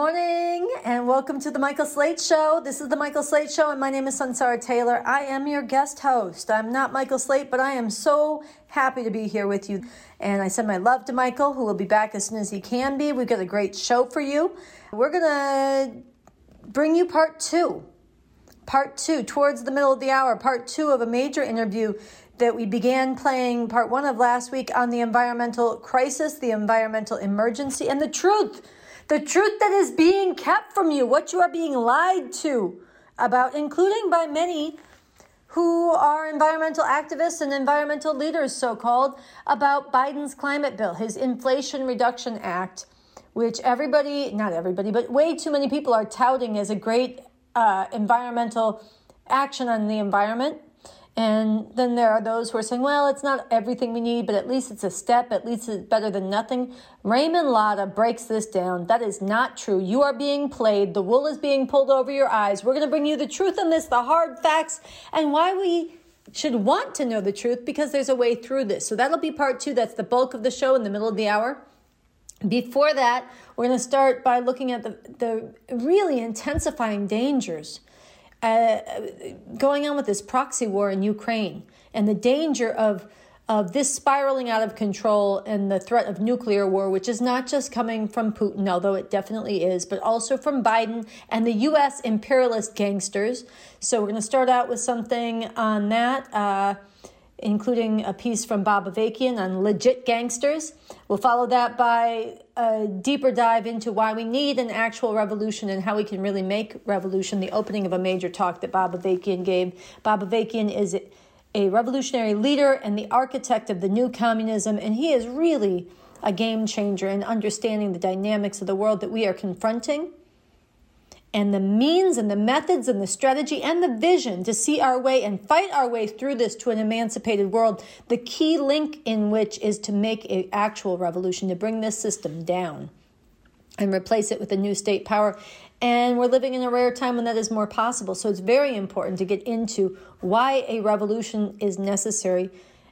Morning and welcome to the Michael Slate Show. This is the Michael Slate Show and my name is Sunsara Taylor. I am your guest host. I'm not Michael Slate, but I am so happy to be here with you. And I send my love to Michael, who will be back as soon as he can be. We've got a great show for you. We're going to bring you part two. Part two, towards the middle of the hour, part two of a major interview that we began playing part one of last week on the environmental crisis, the environmental emergency, and the truth the truth that is being kept from you, what you are being lied to about, including by many who are environmental activists and environmental leaders, so called, about Biden's climate bill, his Inflation Reduction Act, which everybody, not everybody, but way too many people are touting as a great uh, environmental action on the environment. And then there are those who are saying, well, it's not everything we need, but at least it's a step. At least it's better than nothing. Raymond Lotta breaks this down. That is not true. You are being played. The wool is being pulled over your eyes. We're going to bring you the truth on this, the hard facts, and why we should want to know the truth because there's a way through this. So that'll be part two. That's the bulk of the show in the middle of the hour. Before that, we're going to start by looking at the, the really intensifying dangers uh, going on with this proxy war in Ukraine and the danger of of this spiraling out of control and the threat of nuclear war, which is not just coming from Putin, although it definitely is, but also from Biden and the U.S. imperialist gangsters. So we're going to start out with something on that. Uh, including a piece from Bob Avakian on legit gangsters. We'll follow that by a deeper dive into why we need an actual revolution and how we can really make revolution, the opening of a major talk that Bob Avakian gave. Bob Avakian is a revolutionary leader and the architect of the new communism, and he is really a game changer in understanding the dynamics of the world that we are confronting and the means and the methods and the strategy and the vision to see our way and fight our way through this to an emancipated world. The key link in which is to make an actual revolution, to bring this system down and replace it with a new state power. And we're living in a rare time when that is more possible. So it's very important to get into why a revolution is necessary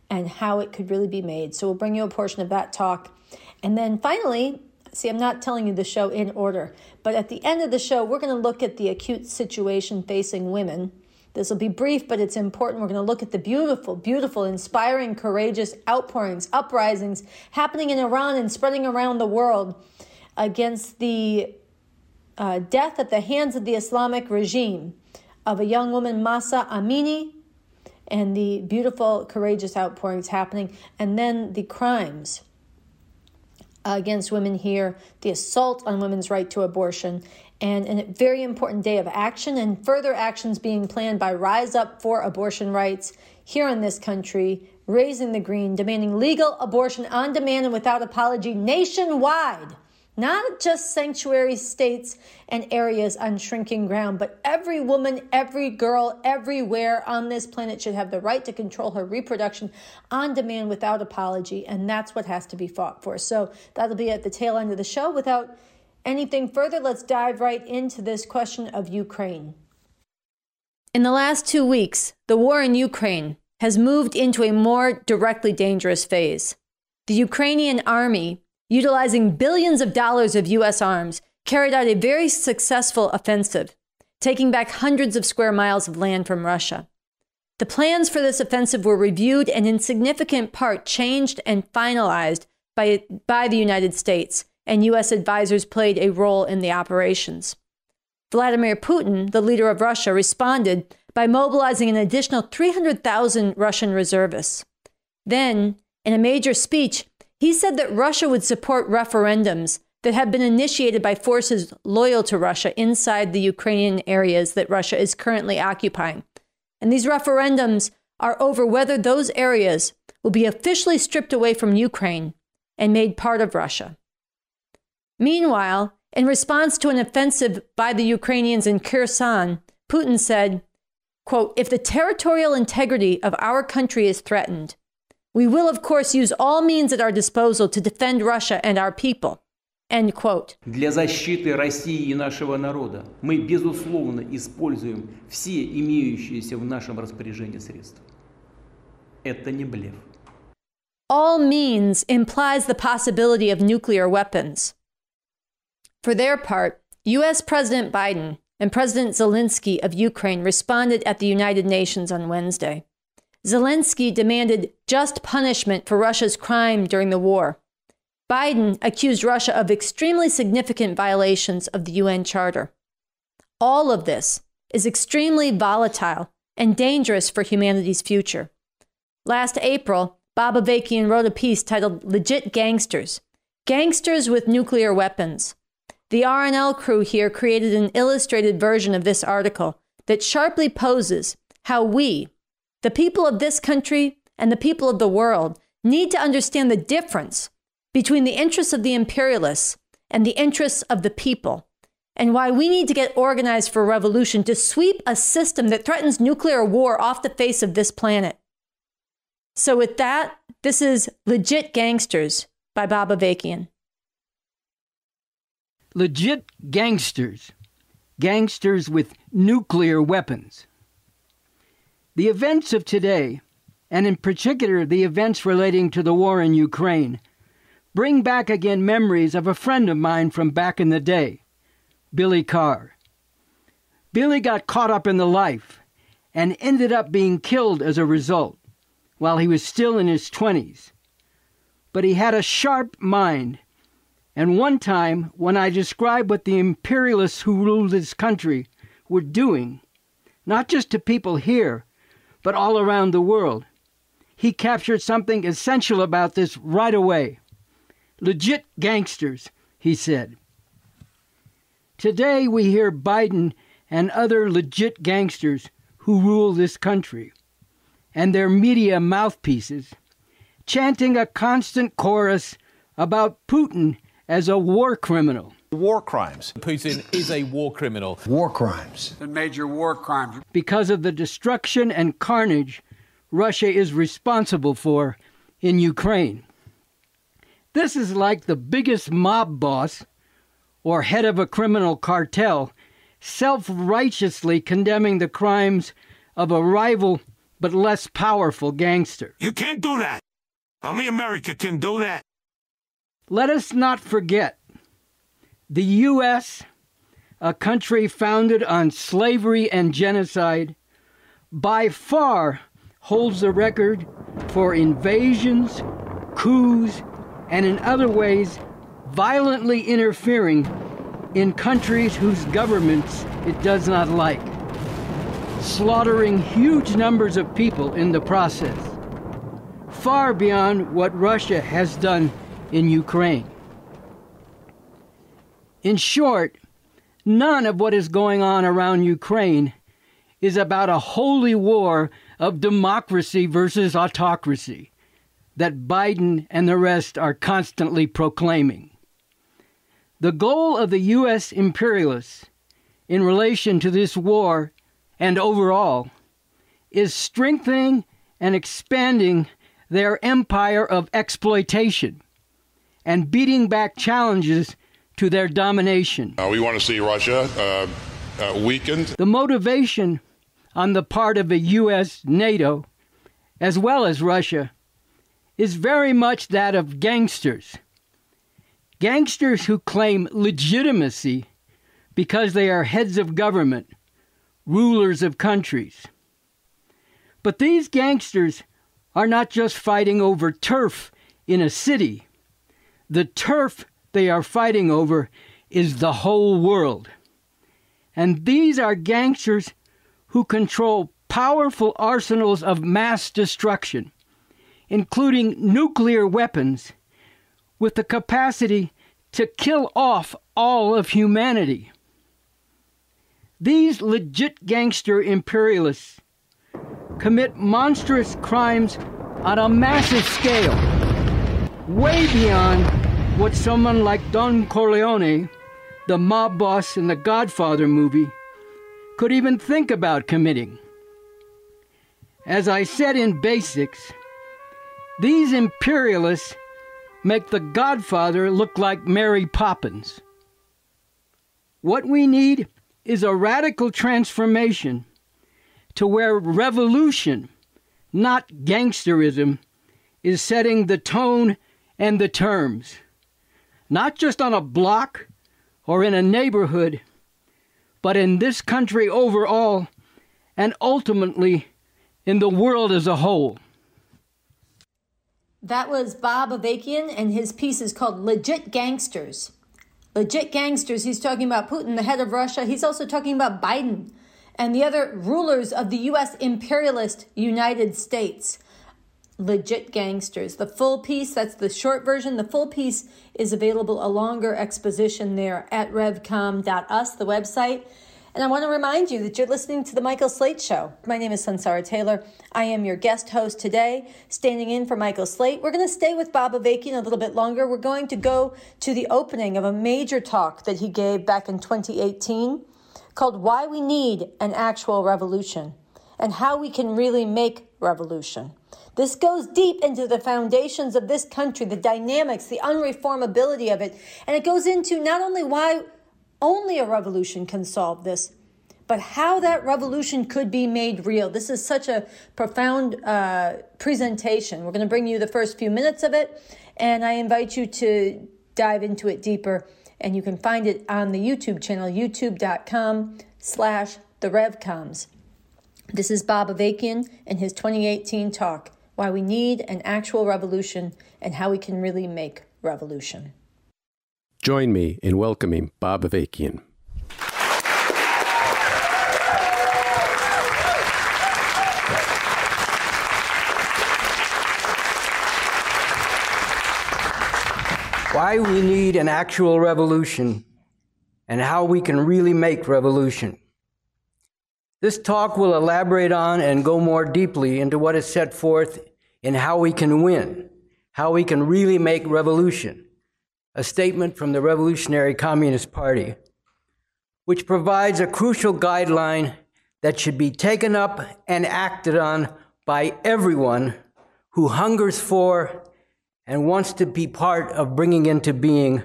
and how it could really be made. So we'll bring you a portion of that talk. And then finally, See, I'm not telling you the show in order, but at the end of the show, we're going to look at the acute situation facing women. This will be brief, but it's important. We're going to look at the beautiful, beautiful, inspiring, courageous outpourings, uprisings happening in Iran and spreading around the world against the uh, death at the hands of the Islamic regime of a young woman, Mahsa Amini, and the beautiful, courageous outpourings happening, and then the crimes against women here, the assault on women's right to abortion, and a very important day of action and further actions being planned by Rise Up for Abortion Rights here in this country, raising the green, demanding legal abortion on demand and without apology nationwide not just sanctuary states and areas on shrinking ground, but every woman, every girl, everywhere on this planet should have the right to control her reproduction on demand without apology. And that's what has to be fought for. So that'll be at the tail end of the show. Without anything further, let's dive right into this question of Ukraine. In the last two weeks, the war in Ukraine has moved into a more directly dangerous phase. The Ukrainian army utilizing billions of dollars of U.S. arms, carried out a very successful offensive, taking back hundreds of square miles of land from Russia. The plans for this offensive were reviewed and, in significant part, changed and finalized by, by the United States, and U.S. advisors played a role in the operations. Vladimir Putin, the leader of Russia, responded by mobilizing an additional 300,000 Russian reservists. Then, in a major speech, he said that Russia would support referendums that have been initiated by forces loyal to Russia inside the Ukrainian areas that Russia is currently occupying. And these referendums are over whether those areas will be officially stripped away from Ukraine and made part of Russia. Meanwhile, in response to an offensive by the Ukrainians in Kherson, Putin said, quote, If the territorial integrity of our country is threatened, we will, of course, use all means at our disposal to defend Russia and our people. End quote. Для защиты России и нашего народа мы, безусловно, используем все имеющиеся в нашем распоряжении средства. Это не блеф. All means implies the possibility of nuclear weapons. For their part, US President Biden and President Zelensky of Ukraine responded at the United Nations on Wednesday. Zelensky demanded just punishment for Russia's crime during the war. Biden accused Russia of extremely significant violations of the UN Charter. All of this is extremely volatile and dangerous for humanity's future. Last April, Bob Avakian wrote a piece titled Legit Gangsters Gangsters with Nuclear Weapons. The RNL crew here created an illustrated version of this article that sharply poses how we, the people of this country and the people of the world, need to understand the difference between the interests of the imperialists and the interests of the people, and why we need to get organized for a revolution to sweep a system that threatens nuclear war off the face of this planet. So, with that, this is Legit Gangsters by Bob Avakian. Legit gangsters. Gangsters with nuclear weapons. The events of today, and in particular the events relating to the war in Ukraine, bring back again memories of a friend of mine from back in the day, Billy Carr. Billy got caught up in the life and ended up being killed as a result while he was still in his 20s. But he had a sharp mind, and one time when I described what the imperialists who ruled this country were doing, not just to people here, but all around the world, he captured something essential about this right away. Legit gangsters, he said. Today we hear Biden and other legit gangsters who rule this country and their media mouthpieces chanting a constant chorus about Putin as a war criminal. War crimes. Putin is a war criminal. War crimes. The major war crimes. Because of the destruction and carnage Russia is responsible for in Ukraine. This is like the biggest mob boss or head of a criminal cartel self righteously condemning the crimes of a rival but less powerful gangster. You can't do that. Only America can do that. Let us not forget the U.S., a country founded on slavery and genocide, by far holds the record for invasions, coups, and in other ways violently interfering in countries whose governments it does not like, slaughtering huge numbers of people in the process, far beyond what Russia has done in Ukraine. In short, none of what is going on around Ukraine is about a holy war of democracy versus autocracy that Biden and the rest are constantly proclaiming. The goal of the U.S. imperialists in relation to this war and overall is strengthening and expanding their empire of exploitation and beating back challenges to their domination. Uh, we want to see Russia uh, uh, weakened. The motivation on the part of the U.S., NATO, as well as Russia, is very much that of gangsters. Gangsters who claim legitimacy because they are heads of government, rulers of countries. But these gangsters are not just fighting over turf in a city. The turf they are fighting over is the whole world. And these are gangsters who control powerful arsenals of mass destruction including nuclear weapons, with the capacity to kill off all of humanity. These legit gangster imperialists commit monstrous crimes on a massive scale, way beyond what someone like Don Corleone, the mob boss in the Godfather movie, could even think about committing. As I said in Basics, these imperialists make the Godfather look like Mary Poppins. What we need is a radical transformation to where revolution, not gangsterism, is setting the tone and the terms, not just on a block or in a neighborhood, but in this country overall and ultimately in the world as a whole. That was Bob Avakian, and his piece is called Legit Gangsters. Legit Gangsters, he's talking about Putin, the head of Russia. He's also talking about Biden and the other rulers of the U.S. imperialist United States. Legit Gangsters. The full piece, that's the short version. The full piece is available, a longer exposition there at revcom.us, the website. And I want to remind you that you're listening to The Michael Slate Show. My name is Sunsara Taylor. I am your guest host today, standing in for Michael Slate. We're going to stay with Bob Avakian a little bit longer. We're going to go to the opening of a major talk that he gave back in 2018 called Why We Need an Actual Revolution and How We Can Really Make Revolution. This goes deep into the foundations of this country, the dynamics, the unreformability of it. And it goes into not only why only a revolution can solve this, but how that revolution could be made real. This is such a profound uh, presentation. We're going to bring you the first few minutes of it, and I invite you to dive into it deeper. And you can find it on the YouTube channel, youtube.com slash the RevComs. This is Bob Avakian and his 2018 talk, Why We Need an Actual Revolution and How We Can Really Make Revolution. Join me in welcoming Bob Avakian. Why we need an actual revolution and how we can really make revolution. This talk will elaborate on and go more deeply into what is set forth in how we can win, how we can really make revolution a statement from the Revolutionary Communist Party, which provides a crucial guideline that should be taken up and acted on by everyone who hungers for and wants to be part of bringing into being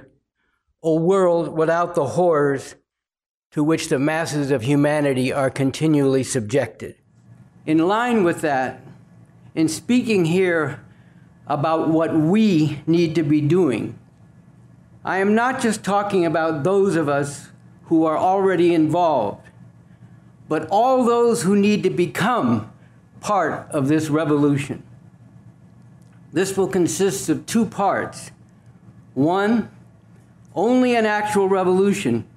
a world without the horrors to which the masses of humanity are continually subjected. In line with that, in speaking here about what we need to be doing, I am not just talking about those of us who are already involved, but all those who need to become part of this revolution. This will consist of two parts. One, only an actual revolution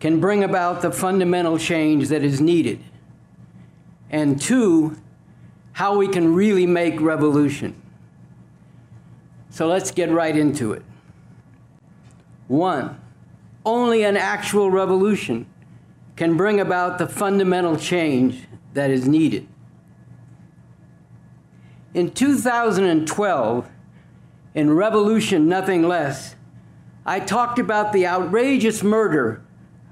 can bring about the fundamental change that is needed. And two, how we can really make revolution. So let's get right into it. One, only an actual revolution can bring about the fundamental change that is needed. In 2012, in Revolution Nothing Less, I talked about the outrageous murder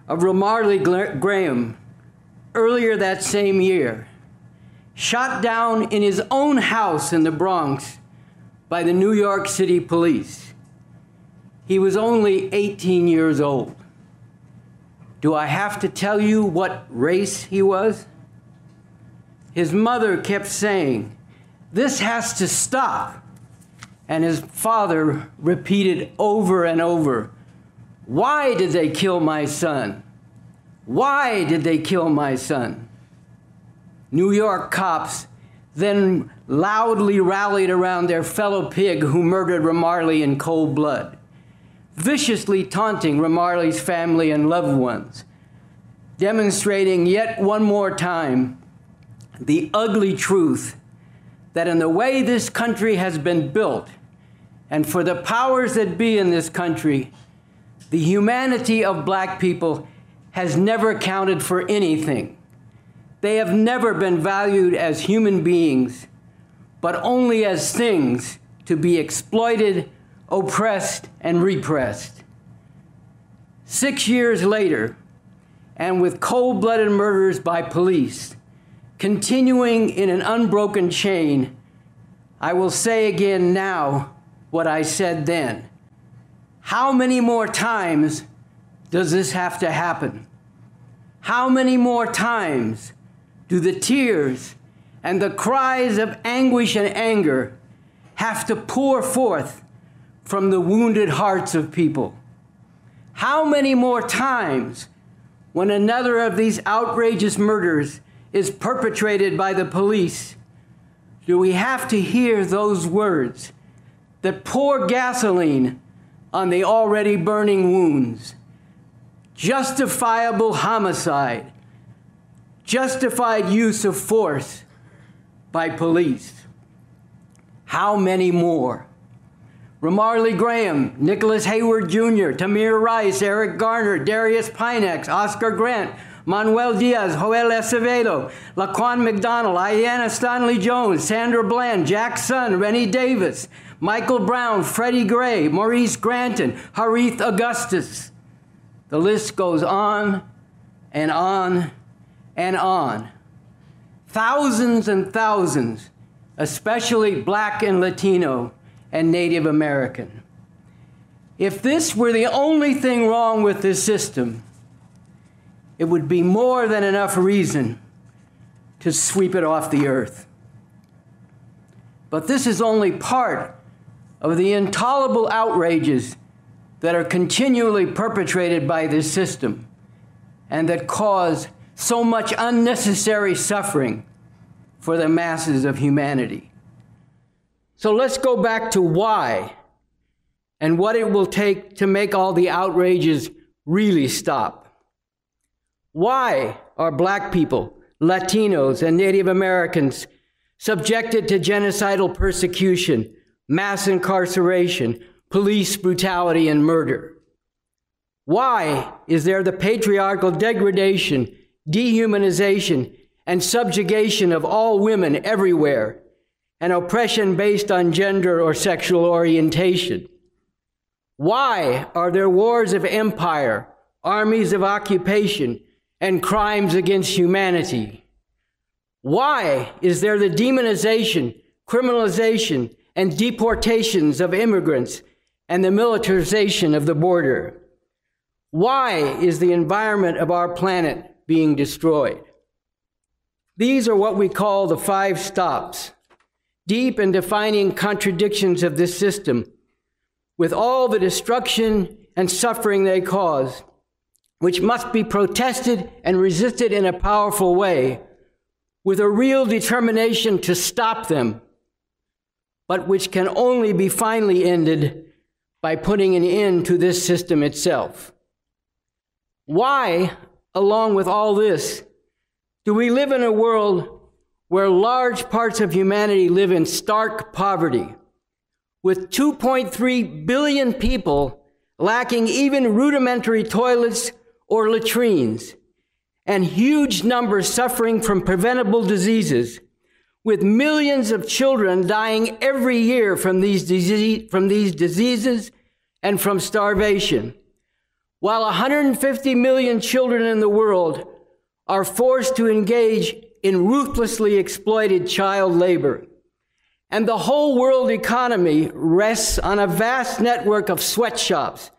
of Ramarley Graham earlier that same year, shot down in his own house in the Bronx by the New York City police. He was only 18 years old. Do I have to tell you what race he was? His mother kept saying, This has to stop. And his father repeated over and over, Why did they kill my son? Why did they kill my son? New York cops then loudly rallied around their fellow pig who murdered Ramarley in cold blood viciously taunting Ramarley's family and loved ones, demonstrating yet one more time the ugly truth that in the way this country has been built, and for the powers that be in this country, the humanity of black people has never counted for anything. They have never been valued as human beings, but only as things to be exploited oppressed, and repressed. Six years later, and with cold blooded murders by police, continuing in an unbroken chain, I will say again now what I said then. How many more times does this have to happen? How many more times do the tears and the cries of anguish and anger have to pour forth from the wounded hearts of people. How many more times, when another of these outrageous murders is perpetrated by the police, do we have to hear those words that pour gasoline on the already burning wounds? Justifiable homicide, justified use of force by police. How many more? Ramarley Graham, Nicholas Heyward Jr., Tamir Rice, Eric Garner, Darius Pinex, Oscar Grant, Manuel Diaz, Joel Acevedo, Laquan McDonald, Aiyana Stanley Jones, Sandra Bland, Jack Sun, Rennie Davis, Michael Brown, Freddie Gray, Maurice Granton, Harith Augustus. The list goes on and on and on. Thousands and thousands, especially black and Latino and Native American. If this were the only thing wrong with this system, it would be more than enough reason to sweep it off the earth. But this is only part of the intolerable outrages that are continually perpetrated by this system and that cause so much unnecessary suffering for the masses of humanity. So let's go back to why and what it will take to make all the outrages really stop. Why are black people, Latinos, and Native Americans subjected to genocidal persecution, mass incarceration, police brutality, and murder? Why is there the patriarchal degradation, dehumanization, and subjugation of all women everywhere and oppression based on gender or sexual orientation? Why are there wars of empire, armies of occupation, and crimes against humanity? Why is there the demonization, criminalization, and deportations of immigrants and the militarization of the border? Why is the environment of our planet being destroyed? These are what we call the five stops deep and defining contradictions of this system, with all the destruction and suffering they cause, which must be protested and resisted in a powerful way, with a real determination to stop them, but which can only be finally ended by putting an end to this system itself. Why, along with all this, do we live in a world where large parts of humanity live in stark poverty, with 2.3 billion people lacking even rudimentary toilets or latrines, and huge numbers suffering from preventable diseases, with millions of children dying every year from these, disease, from these diseases and from starvation, while 150 million children in the world are forced to engage in ruthlessly exploited child labor. And the whole world economy rests on a vast network of sweatshops,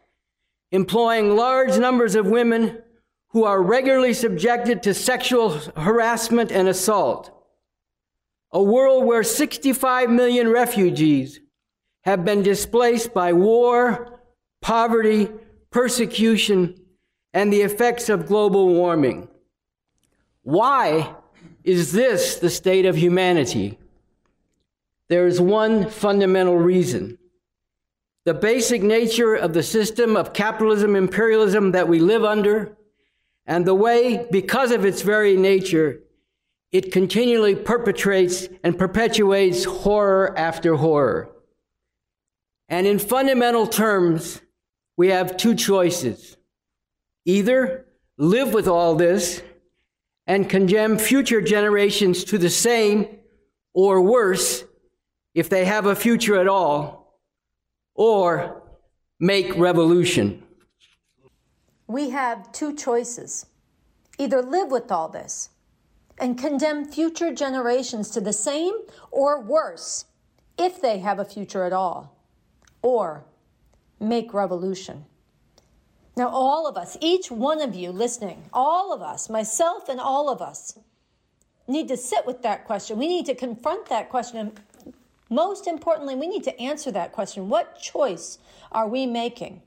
employing large numbers of women who are regularly subjected to sexual harassment and assault. A world where 65 million refugees have been displaced by war, poverty, persecution, and the effects of global warming. Why is this the state of humanity? There is one fundamental reason. The basic nature of the system of capitalism, imperialism that we live under, and the way, because of its very nature, it continually perpetrates and perpetuates horror after horror. And in fundamental terms, we have two choices. Either live with all this and condemn future generations to the same or worse if they have a future at all, or make revolution. We have two choices either live with all this and condemn future generations to the same or worse if they have a future at all, or make revolution. Now, all of us, each one of you listening, all of us, myself and all of us, need to sit with that question. We need to confront that question. And most importantly, we need to answer that question. What choice are we making?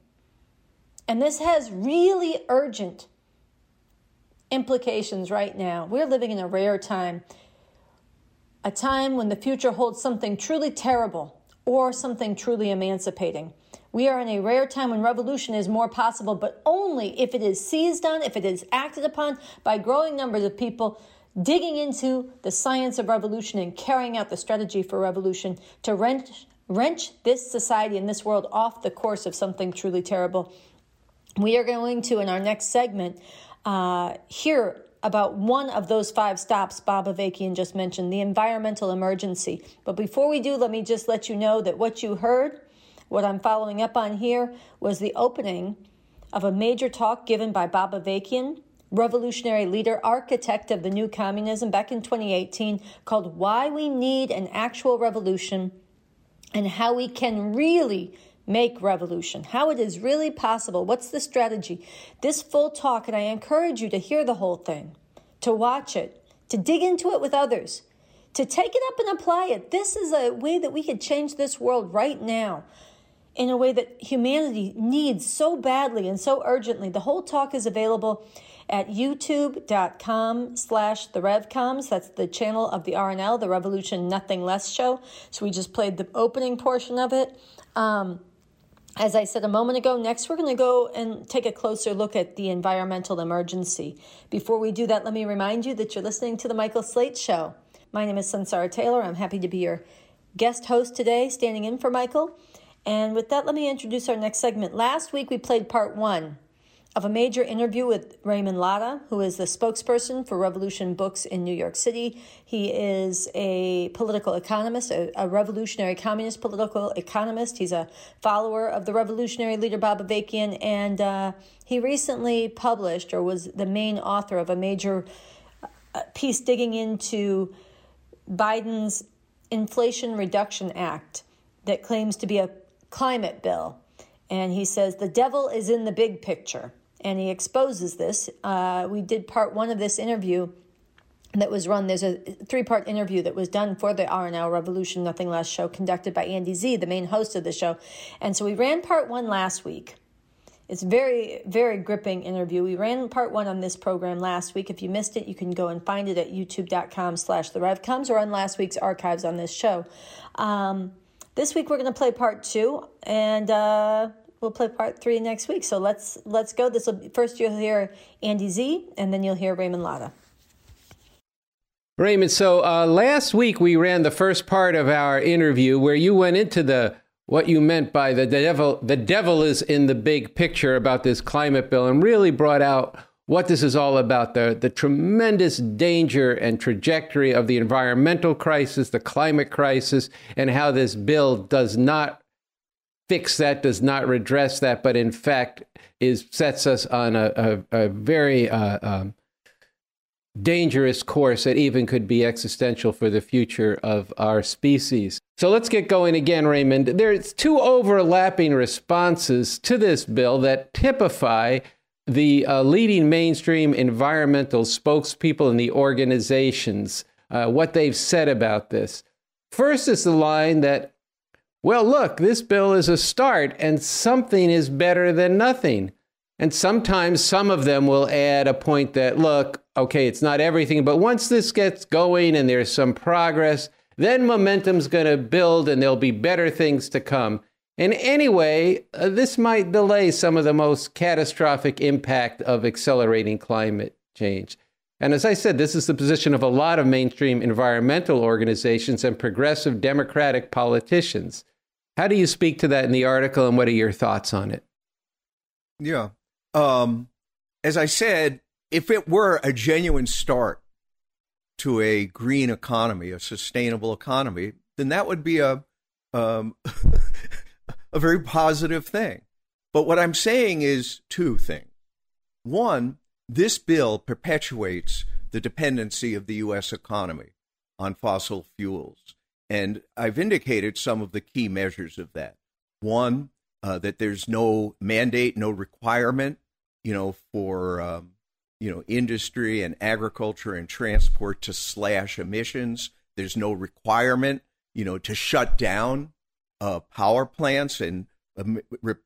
And this has really urgent implications right now. We're living in a rare time, a time when the future holds something truly terrible or something truly emancipating. We are in a rare time when revolution is more possible, but only if it is seized on, if it is acted upon by growing numbers of people digging into the science of revolution and carrying out the strategy for revolution to wrench, wrench this society and this world off the course of something truly terrible. We are going to, in our next segment, uh, hear about one of those five stops Bob Avakian just mentioned, the environmental emergency. But before we do, let me just let you know that what you heard, what I'm following up on here, was the opening of a major talk given by Bob Avakian, revolutionary leader, architect of the new communism back in 2018, called Why We Need an Actual Revolution and How We Can Really make revolution, how it is really possible, what's the strategy. This full talk, and I encourage you to hear the whole thing, to watch it, to dig into it with others, to take it up and apply it. This is a way that we could change this world right now in a way that humanity needs so badly and so urgently. The whole talk is available at youtube.com slash the revcoms that's the channel of the rnl the revolution nothing less show so we just played the opening portion of it um, as I said a moment ago, next we're going to go and take a closer look at the environmental emergency. Before we do that, let me remind you that you're listening to The Michael Slate Show. My name is Sunsara Taylor. I'm happy to be your guest host today, standing in for Michael. And with that, let me introduce our next segment. Last week we played part one of a major interview with Raymond Lotta, who is the spokesperson for Revolution Books in New York City. He is a political economist, a, a, revolutionary communist political economist. He's a follower of the revolutionary leader Bob Avakian, and uh, he recently published or was the main author of a major uh, piece digging into Biden's Inflation Reduction Act that claims to be a climate bill. And he says the devil is in the big picture and he exposes this. Uh, we did part one of this interview that was run. There's a three part interview that was done for the RNL Revolution Nothing Less show, conducted by Andy Z, the main host of the show. And so we ran part one last week. It's very, very gripping interview. We ran part one on this program last week. If you missed it, you can go and find it at youtube.com slash the revcoms or on last week's archives on this show. Um, this week we're going to play part two, and uh, we'll play part three next week. So let's let's go. This will first you'll hear Andy Z, and then you'll hear Raymond Lotta. Raymond, so uh, last week we ran the first part of our interview where you went into the what you meant by the devil. The devil is in the big picture about this climate bill, and really brought out what this is all about the, the tremendous danger and trajectory of the environmental crisis, the climate crisis, and how this bill does not fix that, does not redress that, but in fact is sets us on a, a, a very uh, um, dangerous course that even could be existential for the future of our species. So let's get going again, Raymond. There's two overlapping responses to this bill that typify the uh, leading mainstream environmental spokespeople and the organizations, uh, what they've said about this. First is the line that well, look, this bill is a start, and something is better than nothing. And sometimes some of them will add a point that, look, okay, it's not everything, but once this gets going and there's some progress, then momentum's going to build and there'll be better things to come. And anyway, uh, this might delay some of the most catastrophic impact of accelerating climate change. And as I said, this is the position of a lot of mainstream environmental organizations and progressive Democratic politicians. How do you speak to that in the article, and what are your thoughts on it? Yeah. Um, as I said, if it were a genuine start to a green economy, a sustainable economy, then that would be a um, a very positive thing. But what I'm saying is two things. One, this bill perpetuates the dependency of the U.S. economy on fossil fuels. And I've indicated some of the key measures of that. One, uh, that there's no mandate, no requirement, you know, for um, you know industry and agriculture and transport to slash emissions. There's no requirement, you know, to shut down uh, power plants and um,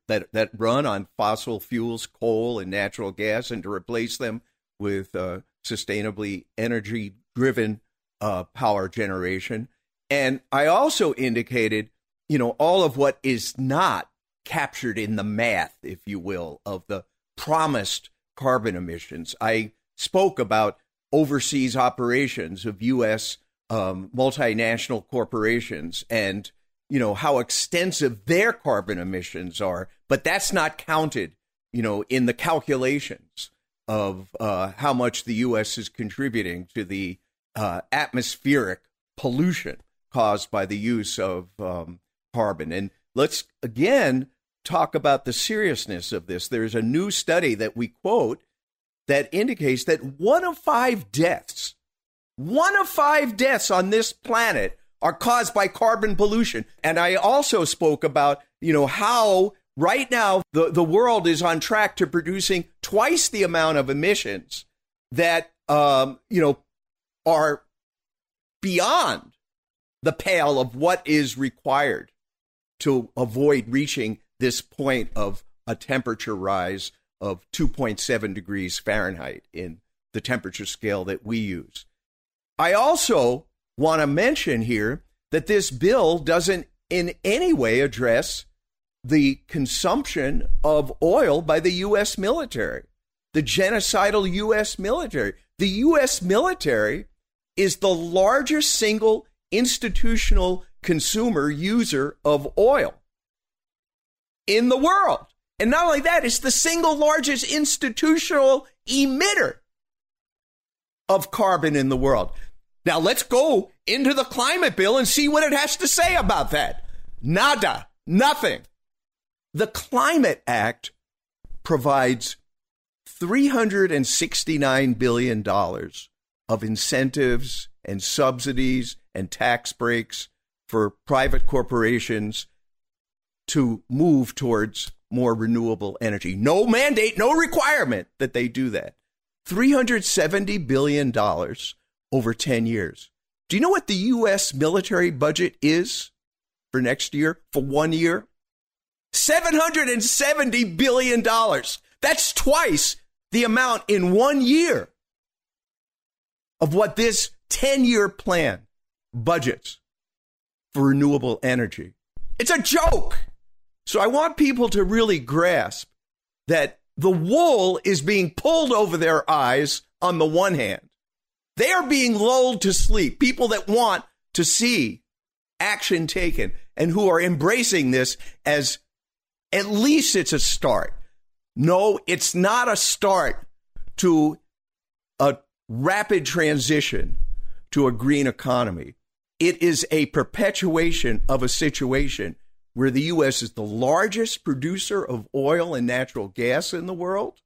that that run on fossil fuels, coal and natural gas, and to replace them with uh, sustainably energy driven uh, power generation. And I also indicated, you know, all of what is not captured in the math, if you will, of the promised carbon emissions. I spoke about overseas operations of U.S. Um, multinational corporations and you know how extensive their carbon emissions are, but that's not counted, you know, in the calculations of uh, how much the U.S. is contributing to the uh, atmospheric pollution caused by the use of um, carbon. And let's again talk about the seriousness of this. There's a new study that we quote that indicates that one of five deaths, one of five deaths on this planet are caused by carbon pollution. And I also spoke about, you know, how right now the, the world is on track to producing twice the amount of emissions that, um, you know, are beyond the pale of what is required to avoid reaching this point of a temperature rise of 2.7 degrees Fahrenheit in the temperature scale that we use. I also want to mention here that this bill doesn't in any way address the consumption of oil by the U.S. military, the genocidal U.S. military. The U.S. military is the largest single institutional consumer user of oil in the world. And not only that, it's the single largest institutional emitter of carbon in the world. Now let's go into the climate bill and see what it has to say about that. Nada, nothing. The Climate Act provides $369 billion of incentives and subsidies and tax breaks for private corporations to move towards more renewable energy. No mandate, no requirement that they do that. $370 billion over 10 years. Do you know what the U.S. military budget is for next year, for one year? $770 billion. That's twice the amount in one year of what this 10 year plan budgets for renewable energy. It's a joke. So I want people to really grasp that the wool is being pulled over their eyes on the one hand. They are being lulled to sleep. People that want to see action taken and who are embracing this as at least it's a start. No, it's not a start to a rapid transition to a green economy. It is a perpetuation of a situation where the U.S. is the largest producer of oil and natural gas in the world.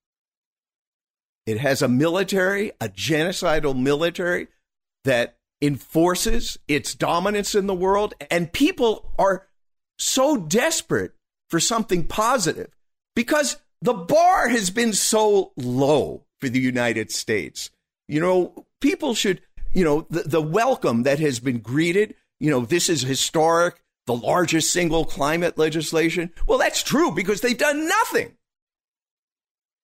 It has a military, a genocidal military that enforces its dominance in the world. And people are so desperate for something positive because the bar has been so low for the United States. You know, people should, you know, the, the welcome that has been greeted, you know, this is historic the largest single climate legislation? Well, that's true because they've done nothing.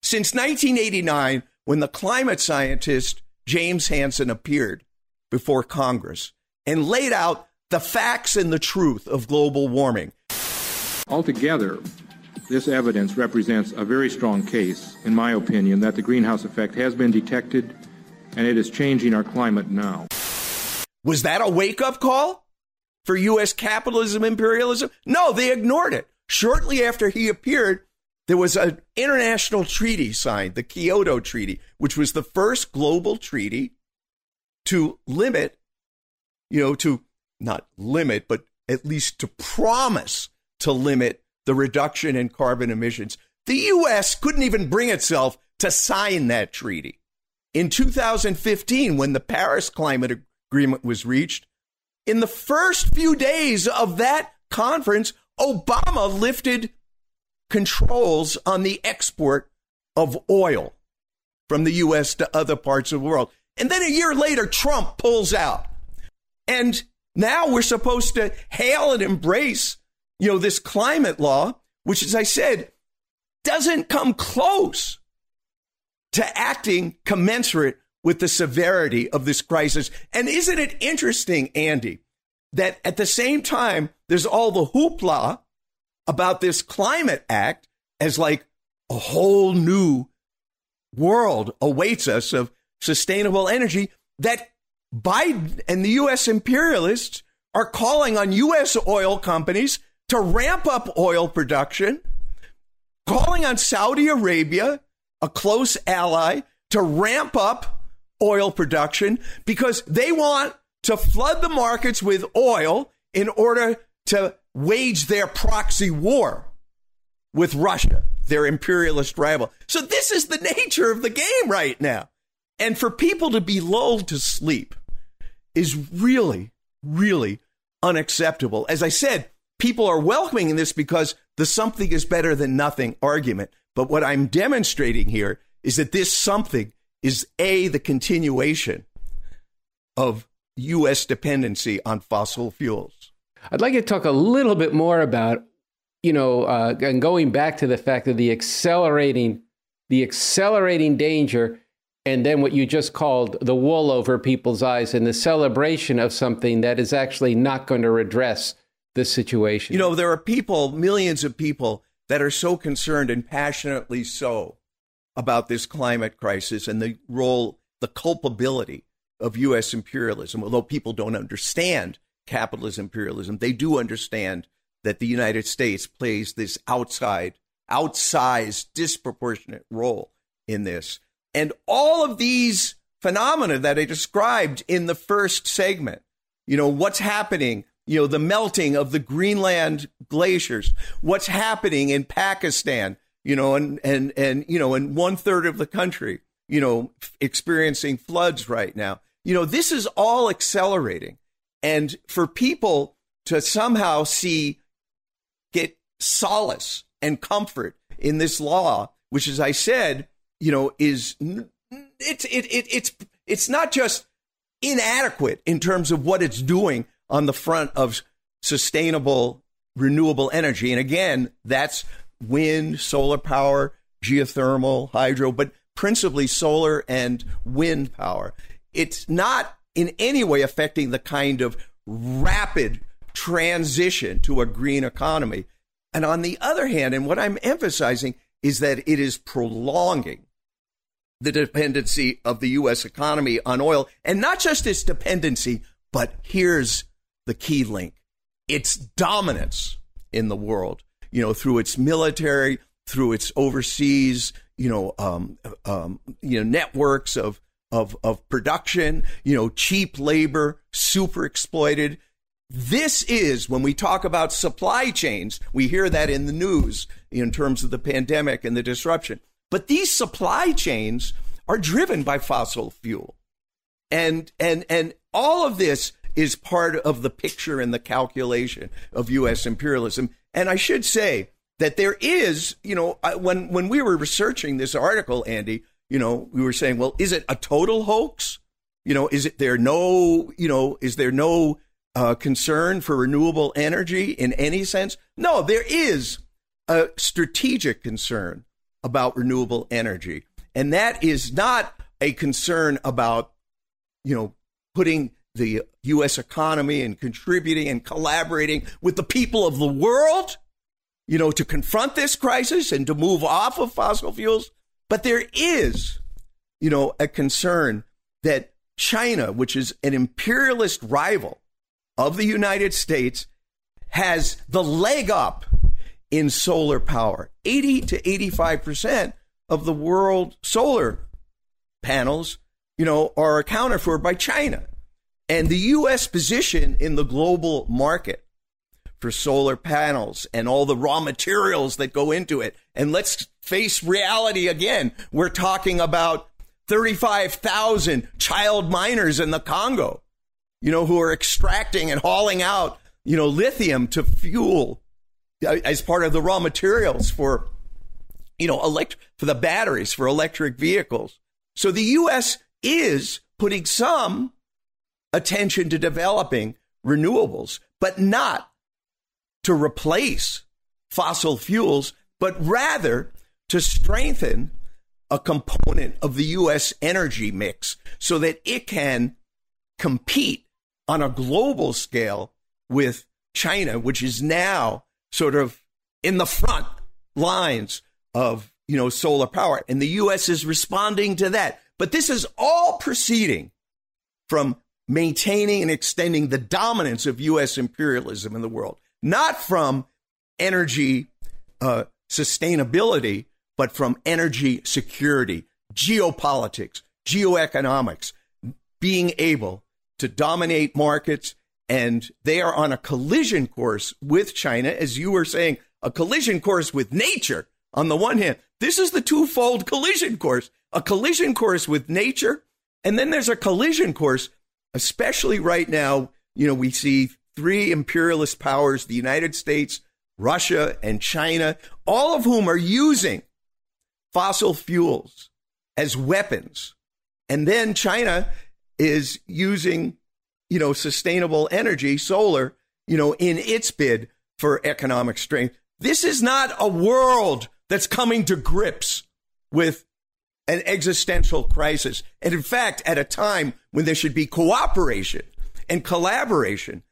Since 1989, when the climate scientist James Hansen appeared before Congress and laid out the facts and the truth of global warming. Altogether, this evidence represents a very strong case, in my opinion, that the greenhouse effect has been detected and it is changing our climate now. Was that a wake up call? for U.S. capitalism, imperialism? No, they ignored it. Shortly after he appeared, there was an international treaty signed, the Kyoto Treaty, which was the first global treaty to limit, you know, to not limit, but at least to promise to limit the reduction in carbon emissions. The U.S. couldn't even bring itself to sign that treaty. In 2015, when the Paris Climate Agreement was reached, in the first few days of that conference, Obama lifted controls on the export of oil from the U.S. to other parts of the world. And then a year later, Trump pulls out. And now we're supposed to hail and embrace, you know, this climate law, which, as I said, doesn't come close to acting commensurate with the severity of this crisis. And isn't it interesting, Andy, that at the same time, there's all the hoopla about this climate act as like a whole new world awaits us of sustainable energy that Biden and the U.S. imperialists are calling on U.S. oil companies to ramp up oil production, calling on Saudi Arabia, a close ally, to ramp up oil production because they want to flood the markets with oil in order to wage their proxy war with Russia, their imperialist rival. So, this is the nature of the game right now. And for people to be lulled to sleep is really, really unacceptable. As I said, people are welcoming this because the something is better than nothing argument. But what I'm demonstrating here is that this something is A, the continuation of U.S. dependency on fossil fuels. I'd like to talk a little bit more about, you know, uh, and going back to the fact of the accelerating, the accelerating danger, and then what you just called the wool over people's eyes and the celebration of something that is actually not going to redress the situation. You know, there are people, millions of people, that are so concerned and passionately so about this climate crisis and the role, the culpability of U.S. imperialism. Although people don't understand capitalist imperialism, they do understand that the United States plays this outside, outsized, disproportionate role in this. And all of these phenomena that I described in the first segment, you know, what's happening, you know, the melting of the Greenland glaciers, what's happening in Pakistan, you know, and, and, and, you know, in one third of the country, you know, experiencing floods right now. You know, this is all accelerating. And for people to somehow see, get solace and comfort in this law, which, as I said, you know, is it's it, it it's it's not just inadequate in terms of what it's doing on the front of sustainable renewable energy. And again, that's wind, solar power, geothermal, hydro, but principally solar and wind power. It's not in any way affecting the kind of rapid transition to a green economy. And on the other hand, and what I'm emphasizing is that it is prolonging the dependency of the U.S. economy on oil, and not just its dependency, but here's the key link its dominance in the world, you know, through its military, through its overseas, you know, um, um, you know, networks of, of, of production, you know, cheap labor, super exploited. This is when we talk about supply chains, we hear that in the news in terms of the pandemic and the disruption. But these supply chains are driven by fossil fuel. And and and all of this is part of the picture and the calculation of US imperialism. And I should say that there is, you know, when when we were researching this article, Andy, you know, we were saying, well, is it a total hoax? You know, is it there no, you know, is there no uh, concern for renewable energy in any sense? No, there is a strategic concern about renewable energy. And that is not a concern about, you know, putting the U.S. economy and contributing and collaborating with the people of the world, you know, to confront this crisis and to move off of fossil fuels. But there is, you know, a concern that China, which is an imperialist rival of the United States, has the leg up in solar power. 80 to 85% of the world solar panels, you know, are accounted for by China. And the US position in the global market for solar panels and all the raw materials that go into it. And let's face reality again. We're talking about 35,000 child miners in the Congo, you know, who are extracting and hauling out, you know, lithium to fuel uh, as part of the raw materials for you know elect for the batteries for electric vehicles. So the US is putting some attention to developing renewables, but not to replace fossil fuels, but rather to strengthen a component of the U.S. energy mix so that it can compete on a global scale with China, which is now sort of in the front lines of you know solar power, and the U.S. is responding to that. But this is all proceeding from maintaining and extending the dominance of U.S. imperialism in the world, not from energy uh, sustainability, but from energy security, geopolitics, geoeconomics, being able to dominate markets. And they are on a collision course with China, as you were saying, a collision course with nature. On the one hand, this is the twofold collision course a collision course with nature, and then there's a collision course, especially right now. You know, we see three imperialist powers the United States, Russia, and China, all of whom are using fossil fuels as weapons. And then China is using, you know, sustainable energy, solar, you know, in its bid for economic strength. This is not a world that's coming to grips with an existential crisis. And in fact, at a time when there should be cooperation and collaboration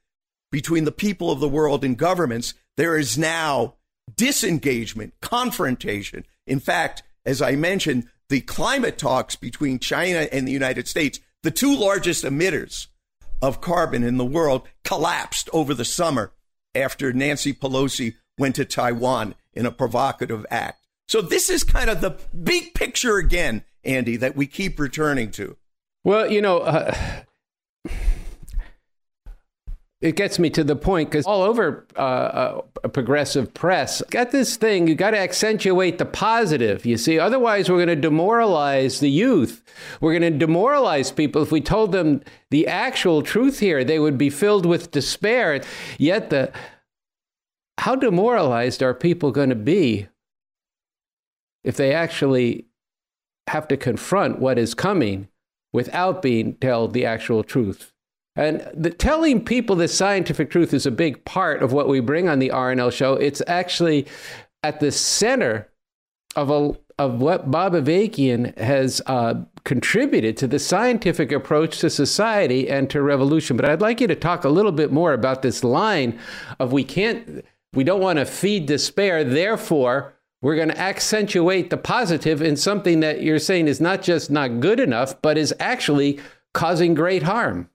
between the people of the world and governments, there is now disengagement, confrontation. In fact, as I mentioned, the climate talks between China and the United States, the two largest emitters of carbon in the world, collapsed over the summer after Nancy Pelosi went to Taiwan in a provocative act. So this is kind of the big picture again, Andy, that we keep returning to. Well, you know, uh, it gets me to the point because all over uh, uh, progressive press got this thing you got to accentuate the positive you see? Otherwise we're going to demoralize the youth. We're going to demoralize people. If we told them the actual truth here they would be filled with despair. Yet the how demoralized are people going to be if they actually have to confront what is coming without being told the actual truth. And the, telling people the scientific truth is a big part of what we bring on the RNL show. It's actually at the center of a of what Bob Avakian has uh, contributed to the scientific approach to society and to revolution. But I'd like you to talk a little bit more about this line of we can't, we don't want to feed despair, therefore we're going to accentuate the positive in something that you're saying is not just not good enough, but is actually causing great harm.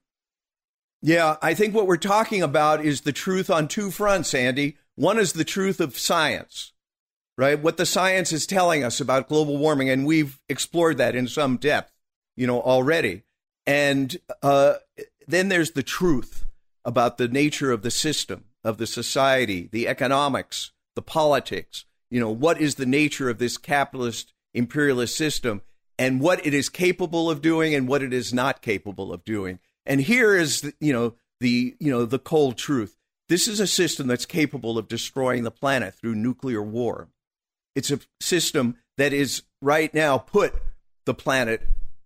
Yeah, I think what we're talking about is the truth on two fronts, Andy. One is the truth of science, right? What the science is telling us about global warming, and we've explored that in some depth, you know, already. And uh, then there's the truth about the nature of the system, of the society, the economics, the politics, you know, what is the nature of this capitalist imperialist system and what it is capable of doing and what it is not capable of doing. And here is, the, you know, the, you know, the cold truth. This is a system that's capable of destroying the planet through nuclear war. It's a system that is right now put the planet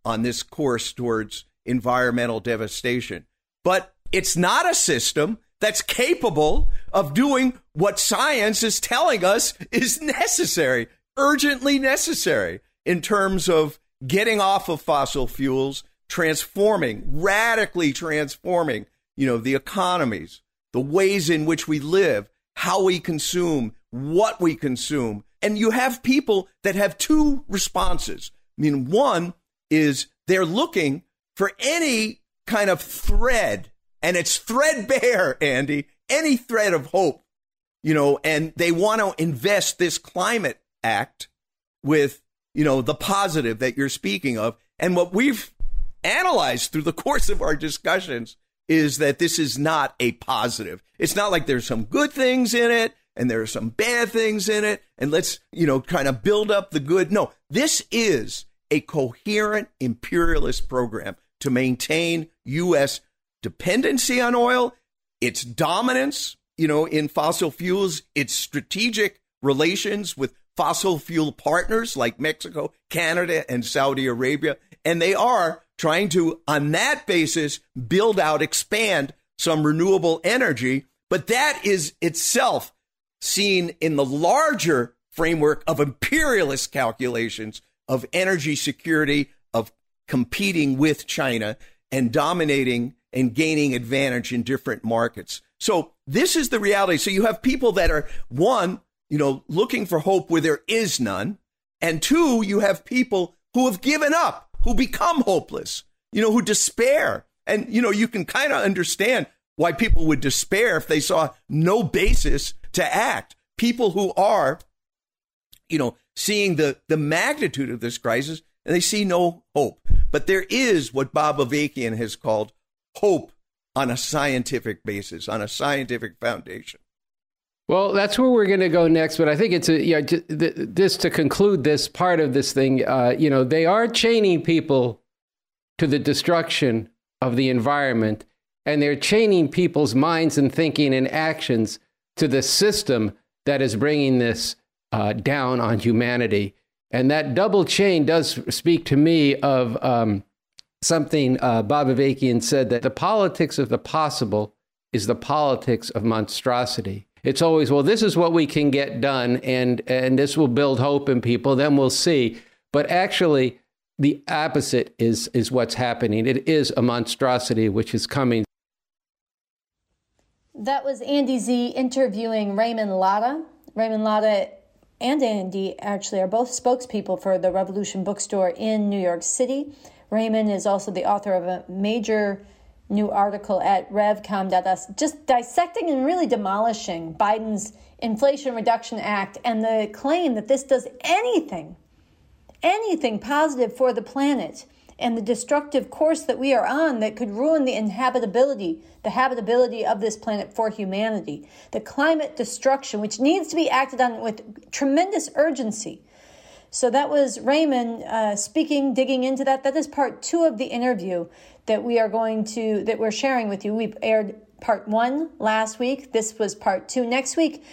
on this course towards environmental devastation. But it's not a system that's capable of doing what science is telling us is necessary, urgently necessary in terms of getting off of fossil fuels, transforming, radically transforming, you know, the economies, the ways in which we live, how we consume, what we consume. And you have people that have two responses. I mean, one is they're looking for any kind of thread and it's threadbare, Andy, any thread of hope, you know, and they want to invest this climate act with, you know, the positive that you're speaking of. And what we've analyzed through the course of our discussions is that this is not a positive. It's not like there's some good things in it and there are some bad things in it and let's, you know, kind of build up the good. No, this is a coherent imperialist program to maintain U.S dependency on oil, its dominance, you know, in fossil fuels, its strategic relations with fossil fuel partners like Mexico, Canada, and Saudi Arabia. And they are trying to, on that basis, build out, expand some renewable energy. But that is itself seen in the larger framework of imperialist calculations of energy security, of competing with China and dominating and gaining advantage in different markets. So this is the reality. So you have people that are one, you know, looking for hope where there is none. And two, you have people who have given up, who become hopeless, you know, who despair. And, you know, you can kind of understand why people would despair if they saw no basis to act. People who are, you know, seeing the, the magnitude of this crisis and they see no hope. But there is what Bob Avakian has called hope on a scientific basis, on a scientific foundation. Well, that's where we're going to go next. But I think it's a, you know, just to conclude this part of this thing, uh, you know, they are chaining people to the destruction of the environment, and they're chaining people's minds and thinking and actions to the system that is bringing this uh, down on humanity. And that double chain does speak to me of um, something uh, Bob Avakian said that the politics of the possible is the politics of monstrosity. It's always, well, this is what we can get done, and, and this will build hope in people, then we'll see. But actually, the opposite is, is what's happening. It is a monstrosity which is coming. That was Andy Z interviewing Raymond Lotta. Raymond Lotta and Andy actually are both spokespeople for the Revolution Bookstore in New York City. Raymond is also the author of a major new article at revcom.us, just dissecting and really demolishing Biden's Inflation Reduction Act and the claim that this does anything, anything positive for the planet and the destructive course that we are on that could ruin the inhabitability, the habitability of this planet for humanity. The climate destruction, which needs to be acted on with tremendous urgency. So that was Raymond uh, speaking, digging into that. That is part two of the interview that we are going to, that we're sharing with you. We aired part one last week. This was part two. Next week,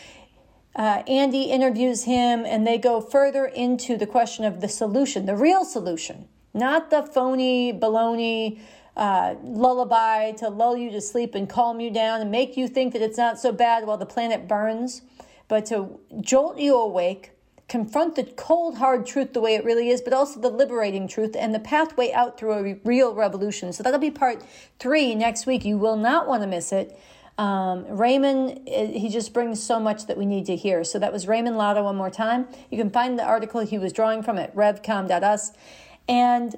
uh, Andy interviews him and they go further into the question of the solution, the real solution not the phony baloney uh, lullaby to lull you to sleep and calm you down and make you think that it's not so bad while the planet burns, but to jolt you awake, confront the cold, hard truth the way it really is, but also the liberating truth and the pathway out through a real revolution. So that'll be part three next week. You will not want to miss it. Um, Raymond, eh, he just brings so much that we need to hear. So that was Raymond Lotta one more time. You can find the article he was drawing from at revcom.us. And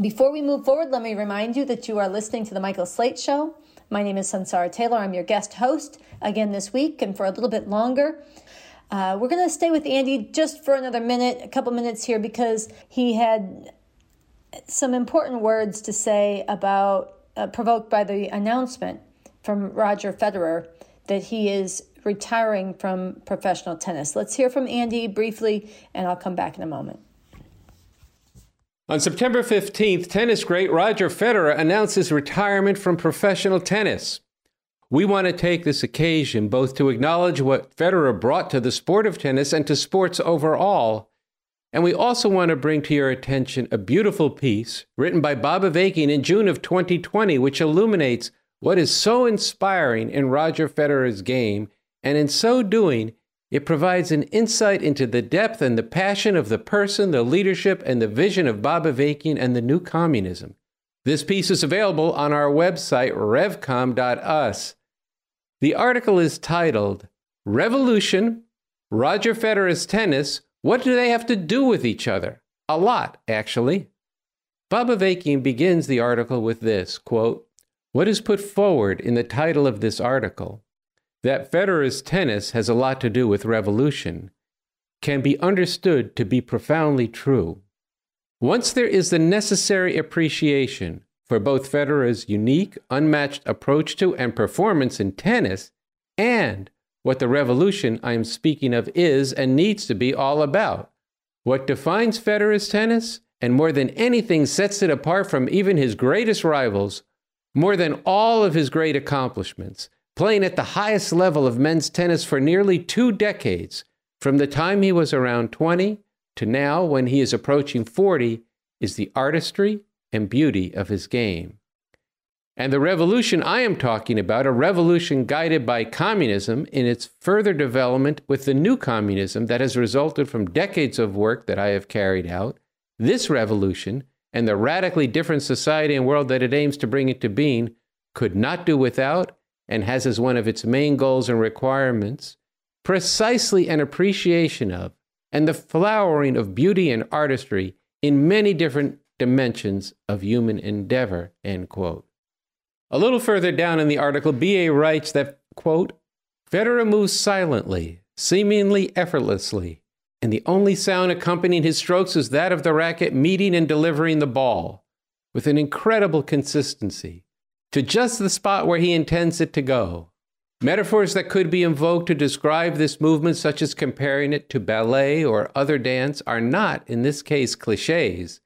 before we move forward, let me remind you that you are listening to The Michael Slate Show. My name is Sunsara Taylor. I'm your guest host again this week and for a little bit longer. Uh, we're going to stay with Andy just for another minute, a couple minutes here, because he had some important words to say about, uh, provoked by the announcement from Roger Federer that he is retiring from professional tennis. Let's hear from Andy briefly, and I'll come back in a moment. On September 15th, tennis great Roger Federer announced his retirement from professional tennis. We want to take this occasion both to acknowledge what Federer brought to the sport of tennis and to sports overall, and we also want to bring to your attention a beautiful piece written by Bob Avakian in June of 2020, which illuminates what is so inspiring in Roger Federer's game, and in so doing, it provides an insight into the depth and the passion of the person, the leadership, and the vision of Bob Avakian and the new communism. This piece is available on our website, revcom.us. The article is titled Revolution, Roger Federer's Tennis, What Do They Have to Do with Each Other? A lot, actually. Avakian begins the article with this quote, What is put forward in the title of this article that Federer's tennis has a lot to do with revolution can be understood to be profoundly true. Once there is the necessary appreciation for both Federer's unique, unmatched approach to and performance in tennis, and what the revolution I am speaking of is and needs to be all about. What defines Federer's tennis, and more than anything sets it apart from even his greatest rivals, more than all of his great accomplishments, playing at the highest level of men's tennis for nearly two decades, from the time he was around 20 to now when he is approaching 40, is the artistry and beauty of his game. And the revolution I am talking about, a revolution guided by communism in its further development with the new communism that has resulted from decades of work that I have carried out, this revolution and the radically different society and world that it aims to bring into being could not do without and has as one of its main goals and requirements precisely an appreciation of and the flowering of beauty and artistry in many different dimensions of human endeavor, end quote. A little further down in the article, BA writes that, quote, Federer moves silently, seemingly effortlessly, and the only sound accompanying his strokes is that of the racket meeting and delivering the ball, with an incredible consistency, to just the spot where he intends it to go. Metaphors that could be invoked to describe this movement, such as comparing it to ballet or other dance, are not, in this case, cliches,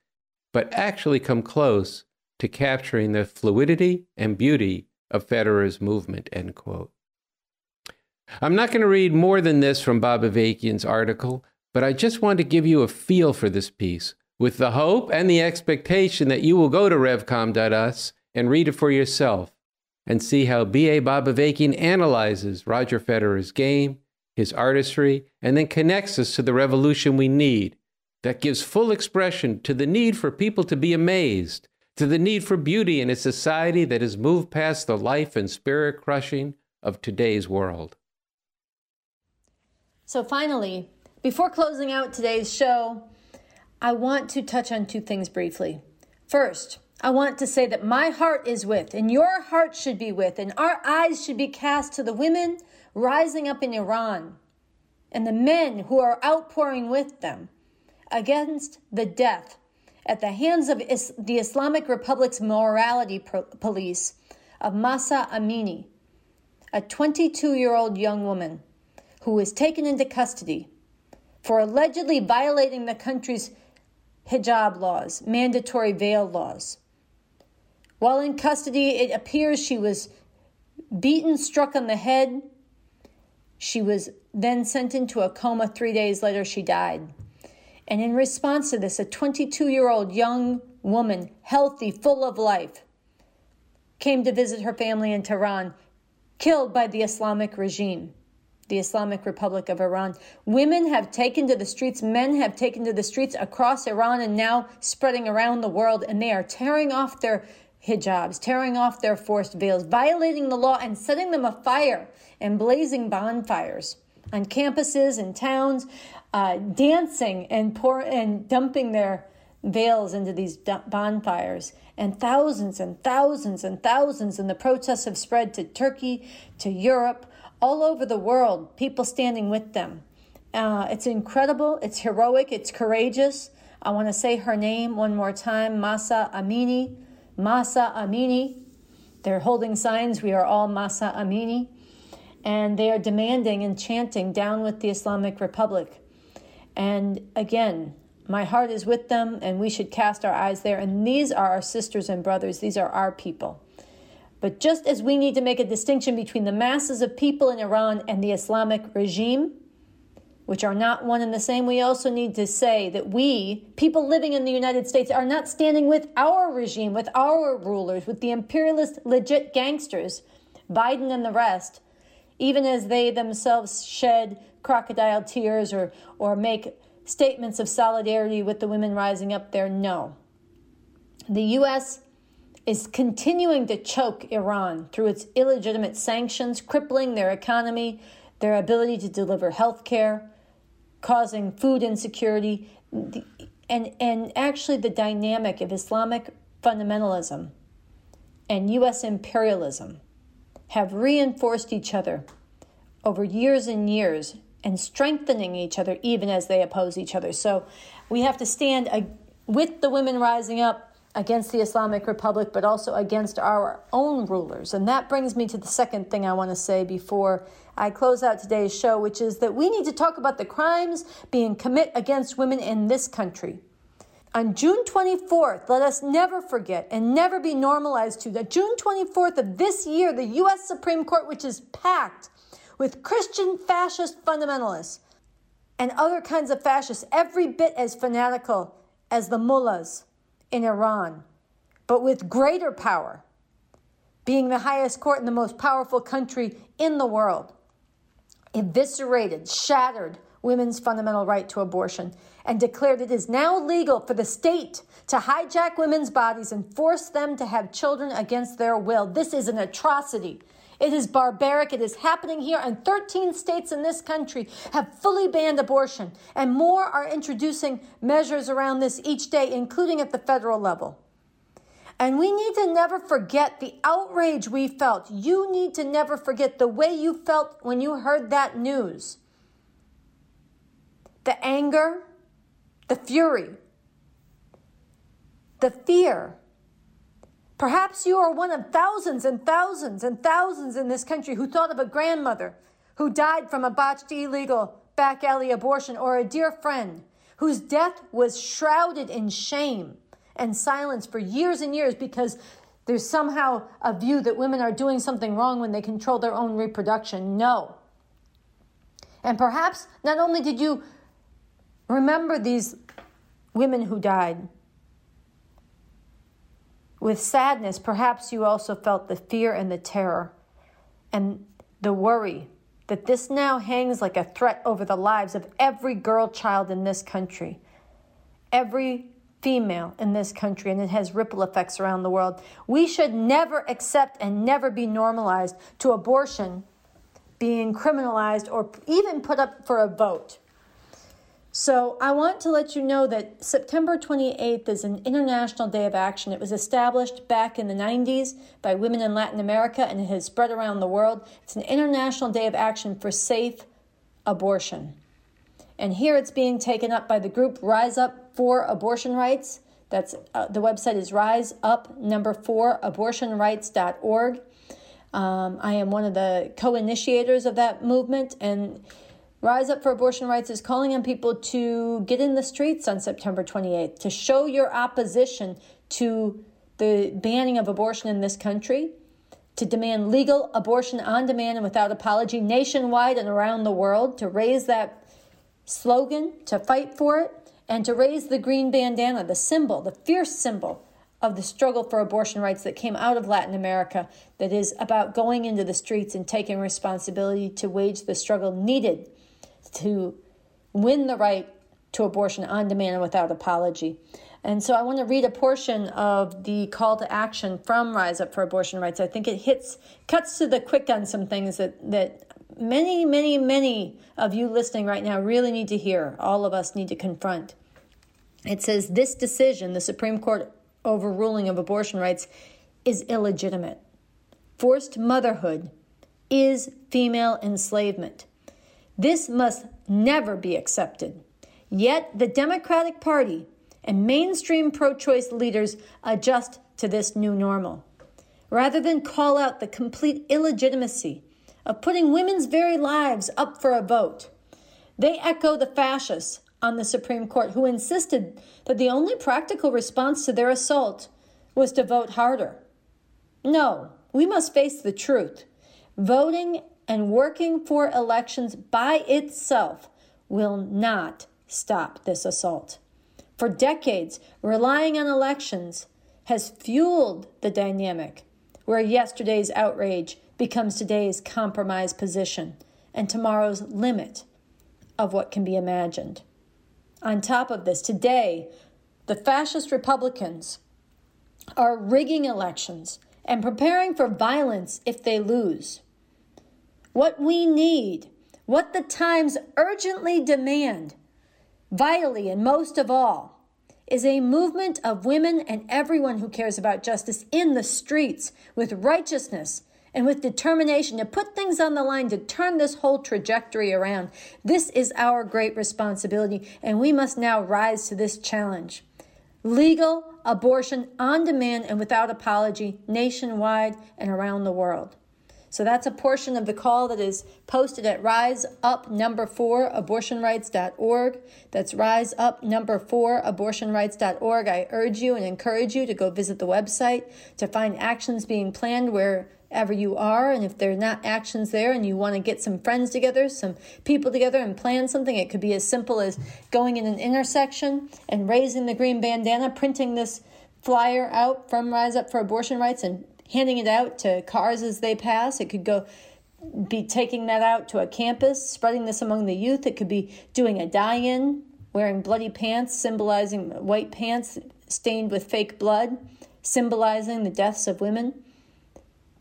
but actually come close to capturing the fluidity and beauty of Federer's movement. End quote. I'm not going to read more than this from Bob Avakian's article, but I just want to give you a feel for this piece with the hope and the expectation that you will go to revcom.us and read it for yourself and see how B.A. Bob Avakian analyzes Roger Federer's game, his artistry, and then connects us to the revolution we need that gives full expression to the need for people to be amazed, to the need for beauty in a society that has moved past the life and spirit crushing of today's world. So, finally, before closing out today's show, I want to touch on two things briefly. First, I want to say that my heart is with, and your heart should be with, and our eyes should be cast to the women rising up in Iran and the men who are outpouring with them against the death at the hands of is- the Islamic Republic's morality pro- police of Mahsa Amini, a 22 year old young woman who was taken into custody for allegedly violating the country's hijab laws, mandatory veil laws. While in custody, it appears she was beaten, struck on the head. She was then sent into a coma. Three days later, she died. And in response to this, a 22 year old young woman, healthy, full of life, came to visit her family in Tehran, killed by the Islamic regime, the Islamic Republic of Iran. Women have taken to the streets, men have taken to the streets across Iran and now spreading around the world, and they are tearing off their hijabs, tearing off their forced veils, violating the law, and setting them afire and blazing bonfires on campuses and towns, uh, dancing and pour and dumping their veils into these bonfires. And thousands and thousands and thousands, and the protests have spread to Turkey, to Europe, all over the world. People standing with them. Uh, it's incredible. It's heroic. It's courageous. I want to say her name one more time Mahsa Amini. Mahsa Amini. They're holding signs, we are all Mahsa Amini. And they are demanding and chanting, down with the Islamic Republic. And again, my heart is with them, and we should cast our eyes there. And these are our sisters and brothers, these are our people. But just as we need to make a distinction between the masses of people in Iran and the Islamic regime, which are not one and the same, we also need to say that we, people living in the United States, are not standing with our regime, with our rulers, with the imperialist, legit gangsters, Biden and the rest, even as they themselves shed crocodile tears or, or make statements of solidarity with the women rising up there. No. The U.S. is continuing to choke Iran through its illegitimate sanctions, crippling their economy, their ability to deliver health care, causing food insecurity, and, and actually the dynamic of Islamic fundamentalism and U.S. imperialism have reinforced each other over years and years and strengthening each other even as they oppose each other. So we have to stand uh, with the women rising up against the Islamic Republic, but also against our own rulers. And that brings me to the second thing I want to say before I close out today's show, which is that we need to talk about the crimes being committed against women in this country. On June 24th, let us never forget and never be normalized to that June 24th of this year, the U.S. Supreme Court, which is packed with Christian fascist fundamentalists and other kinds of fascists, every bit as fanatical as the mullahs in Iran, but with greater power, being the highest court in the most powerful country in the world, eviscerated, shattered women's fundamental right to abortion and declared it is now legal for the state to hijack women's bodies and force them to have children against their will. This is an atrocity. It is barbaric. It is happening here, and 13 states in this country have fully banned abortion, and more are introducing measures around this each day, including at the federal level. And we need to never forget the outrage we felt. You need to never forget the way you felt when you heard that news. The anger, the fury, the fear. Perhaps you are one of thousands and thousands and thousands in this country who thought of a grandmother who died from a botched illegal back alley abortion or a dear friend whose death was shrouded in shame and silence for years and years because there's somehow a view that women are doing something wrong when they control their own reproduction. No. And perhaps not only did you remember these women who died with sadness, perhaps you also felt the fear and the terror and the worry that this now hangs like a threat over the lives of every girl child in this country. Every female in this country, and it has ripple effects around the world. We should never accept and never be normalized to abortion being criminalized or even put up for a vote. So, I want to let you know that September 28th is an International Day of Action. It was established back in the 90s by women in Latin America and it has spread around the world. It's an International Day of Action for safe abortion. And here it's being taken up by the group Rise Up for Abortion Rights. That's uh, the website is rise up number four abortionrights.org. Um, I am one of the co initiators of that movement, and Rise Up for Abortion Rights is calling on people to get in the streets on September 28th to show your opposition to the banning of abortion in this country, to demand legal abortion on demand and without apology nationwide and around the world, to raise that slogan, to fight for it, and to raise the green bandana, the symbol, the fierce symbol of the struggle for abortion rights that came out of Latin America, that is about going into the streets and taking responsibility to wage the struggle needed to win the right to abortion on demand and without apology. And so I want to read a portion of the call to action from Rise Up for Abortion Rights. I think it hits cuts to the quick on some things that that many, many, many of you listening right now really need to hear. All of us need to confront. It says this decision, the Supreme Court overruling of abortion rights, is illegitimate. Forced motherhood is female enslavement. This must never be accepted. Yet the Democratic Party and mainstream pro choice leaders adjust to this new normal. Rather than call out the complete illegitimacy of putting women's very lives up for a vote. They echo the fascists on the Supreme Court who insisted that the only practical response to their assault was to vote harder. No, we must face the truth. Voting and working for elections by itself will not stop this assault. For decades, relying on elections has fueled the dynamic where yesterday's outrage becomes today's compromise position and tomorrow's limit of what can be imagined. On top of this, today, the fascist Republicans are rigging elections and preparing for violence if they lose. What we need, what the times urgently demand, vitally and most of all, is a movement of women and everyone who cares about justice in the streets with righteousness and with determination to put things on the line to turn this whole trajectory around. This is our great responsibility, and we must now rise to this challenge. Legal abortion on demand and without apology nationwide and around the world. So that's a portion of the call that is posted at Rise Up Number Four AbortionRights.org. That's Rise Up Number Four AbortionRights.org. I urge you and encourage you to go visit the website to find actions being planned wherever you are. And if there are not actions there and you want to get some friends together, some people together and plan something, it could be as simple as going in an intersection and raising the green bandana, printing this flyer out from Rise Up for Abortion Rights and handing it out to cars as they pass. It could go be taking that out to a campus, spreading this among the youth. It could be doing a die-in, wearing bloody pants, symbolizing white pants stained with fake blood, symbolizing the deaths of women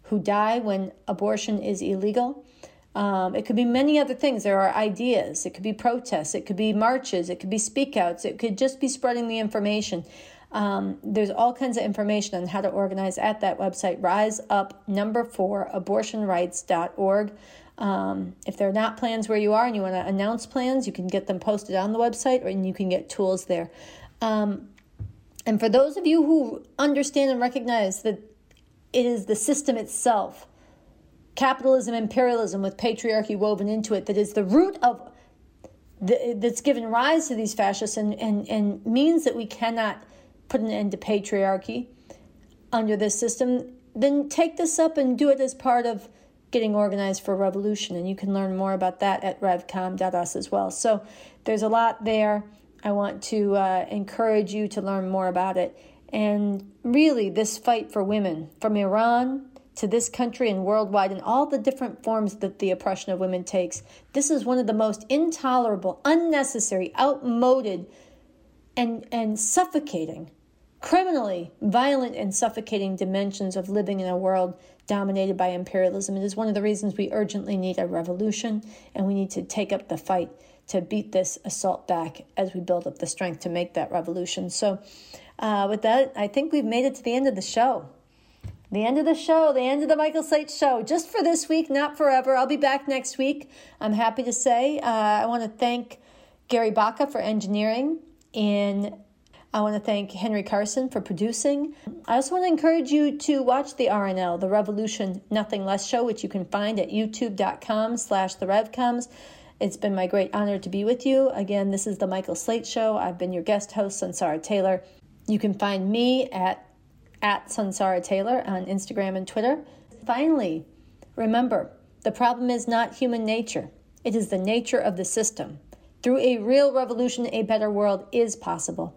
who die when abortion is illegal. Um, it could be many other things. There are ideas. It could be protests. It could be marches. It could be speakouts. It could just be spreading the information. Um, there's all kinds of information on how to organize at that website, rise up number four abortionrights.org. Um, if there are not plans where you are and you want to announce plans, you can get them posted on the website or and you can get tools there. Um, and for those of you who understand and recognize that it is the system itself capitalism, imperialism with patriarchy woven into it that is the root of the, that's given rise to these fascists and, and, and means that we cannot put an end to patriarchy under this system, then take this up and do it as part of getting organized for revolution. And you can learn more about that at revcom.us as well. So there's a lot there. I want to uh, encourage you to learn more about it. And really, this fight for women from Iran to this country and worldwide in all the different forms that the oppression of women takes. This is one of the most intolerable, unnecessary, outmoded, and, and suffocating, criminally violent and suffocating dimensions of living in a world dominated by imperialism. It is one of the reasons we urgently need a revolution and we need to take up the fight to beat this assault back as we build up the strength to make that revolution. So, uh, with that, I think we've made it to the end of the show. The end of the show, the end of the Michael Slate show, just for this week, not forever. I'll be back next week. I'm happy to say. Uh, I want to thank Gary Baca for engineering, and I want to thank Henry Carson for producing. I also want to encourage you to watch the RNL, the Revolution Nothing Less show, which you can find at youtube.com slash the. It's been my great honor to be with you. Again, this is the Michael Slate Show. I've been your guest host, Sunsara Taylor. You can find me at at Sunsara Taylor on Instagram and Twitter. Finally, remember the problem is not human nature, it is the nature of the system. Through a real revolution, a better world is possible.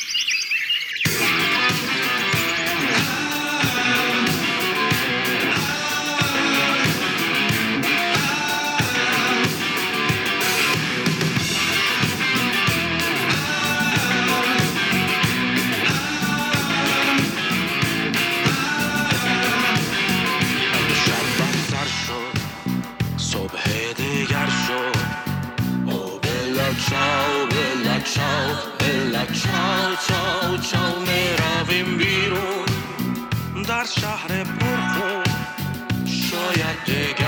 چاو، بلای چاو، چاو، چاو، می روم به بیرون، در شهر پر هو، شاید یکی